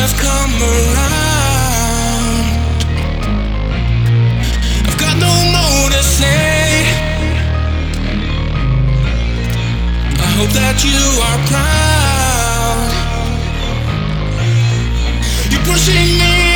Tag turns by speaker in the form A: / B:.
A: have come around. I've got no more to say. I hope that you are proud. You're pushing me.